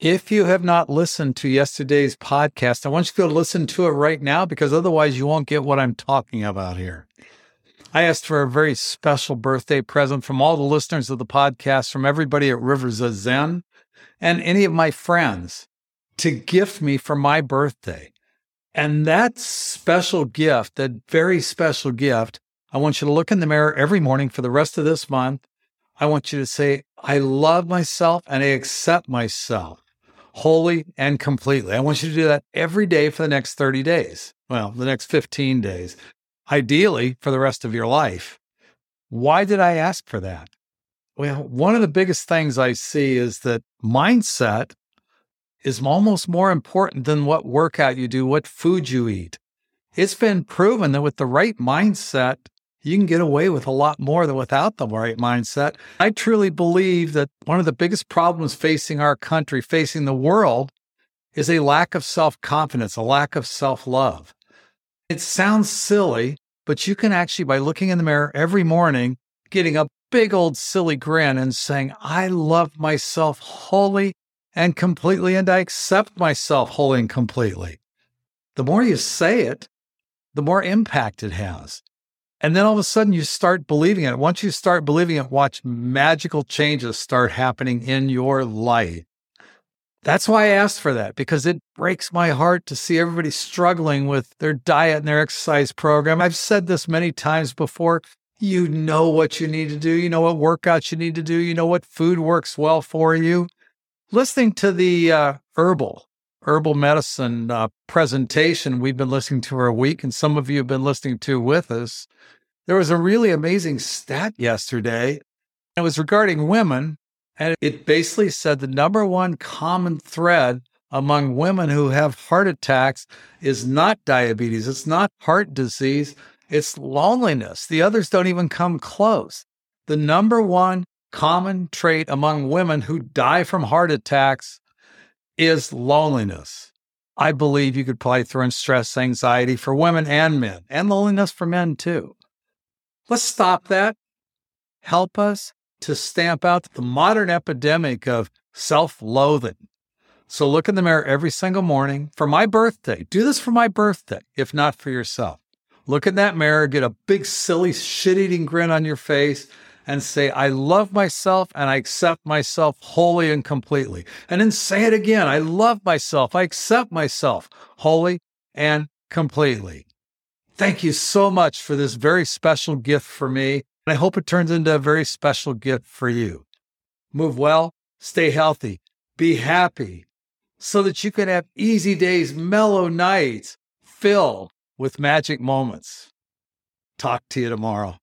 If you have not listened to yesterday's podcast, I want you to go listen to it right now because otherwise you won't get what I'm talking about here. I asked for a very special birthday present from all the listeners of the podcast, from everybody at Rivers of Zen, and any of my friends to gift me for my birthday. And that special gift, that very special gift, I want you to look in the mirror every morning for the rest of this month. I want you to say, I love myself and I accept myself wholly and completely. I want you to do that every day for the next 30 days. Well, the next 15 days, ideally for the rest of your life. Why did I ask for that? Well, one of the biggest things I see is that mindset is almost more important than what workout you do, what food you eat. It's been proven that with the right mindset, you can get away with a lot more than without the right mindset. I truly believe that one of the biggest problems facing our country, facing the world, is a lack of self confidence, a lack of self love. It sounds silly, but you can actually, by looking in the mirror every morning, getting a big old silly grin and saying, I love myself wholly and completely, and I accept myself wholly and completely. The more you say it, the more impact it has. And then all of a sudden you start believing it. Once you start believing it, watch magical changes start happening in your life. That's why I asked for that because it breaks my heart to see everybody struggling with their diet and their exercise program. I've said this many times before. You know what you need to do. You know what workouts you need to do. You know what food works well for you. Listening to the uh, herbal herbal medicine uh, presentation we've been listening to for a week, and some of you have been listening to with us. There was a really amazing stat yesterday. It was regarding women, and it basically said the number one common thread among women who have heart attacks is not diabetes, it's not heart disease, it's loneliness. The others don't even come close. The number one common trait among women who die from heart attacks is loneliness. I believe you could probably throw in stress, anxiety for women and men, and loneliness for men too. Let's stop that. Help us to stamp out the modern epidemic of self loathing. So look in the mirror every single morning for my birthday. Do this for my birthday, if not for yourself. Look in that mirror, get a big, silly, shit eating grin on your face, and say, I love myself and I accept myself wholly and completely. And then say it again I love myself. I accept myself wholly and completely. Thank you so much for this very special gift for me. And I hope it turns into a very special gift for you. Move well, stay healthy, be happy so that you can have easy days, mellow nights filled with magic moments. Talk to you tomorrow.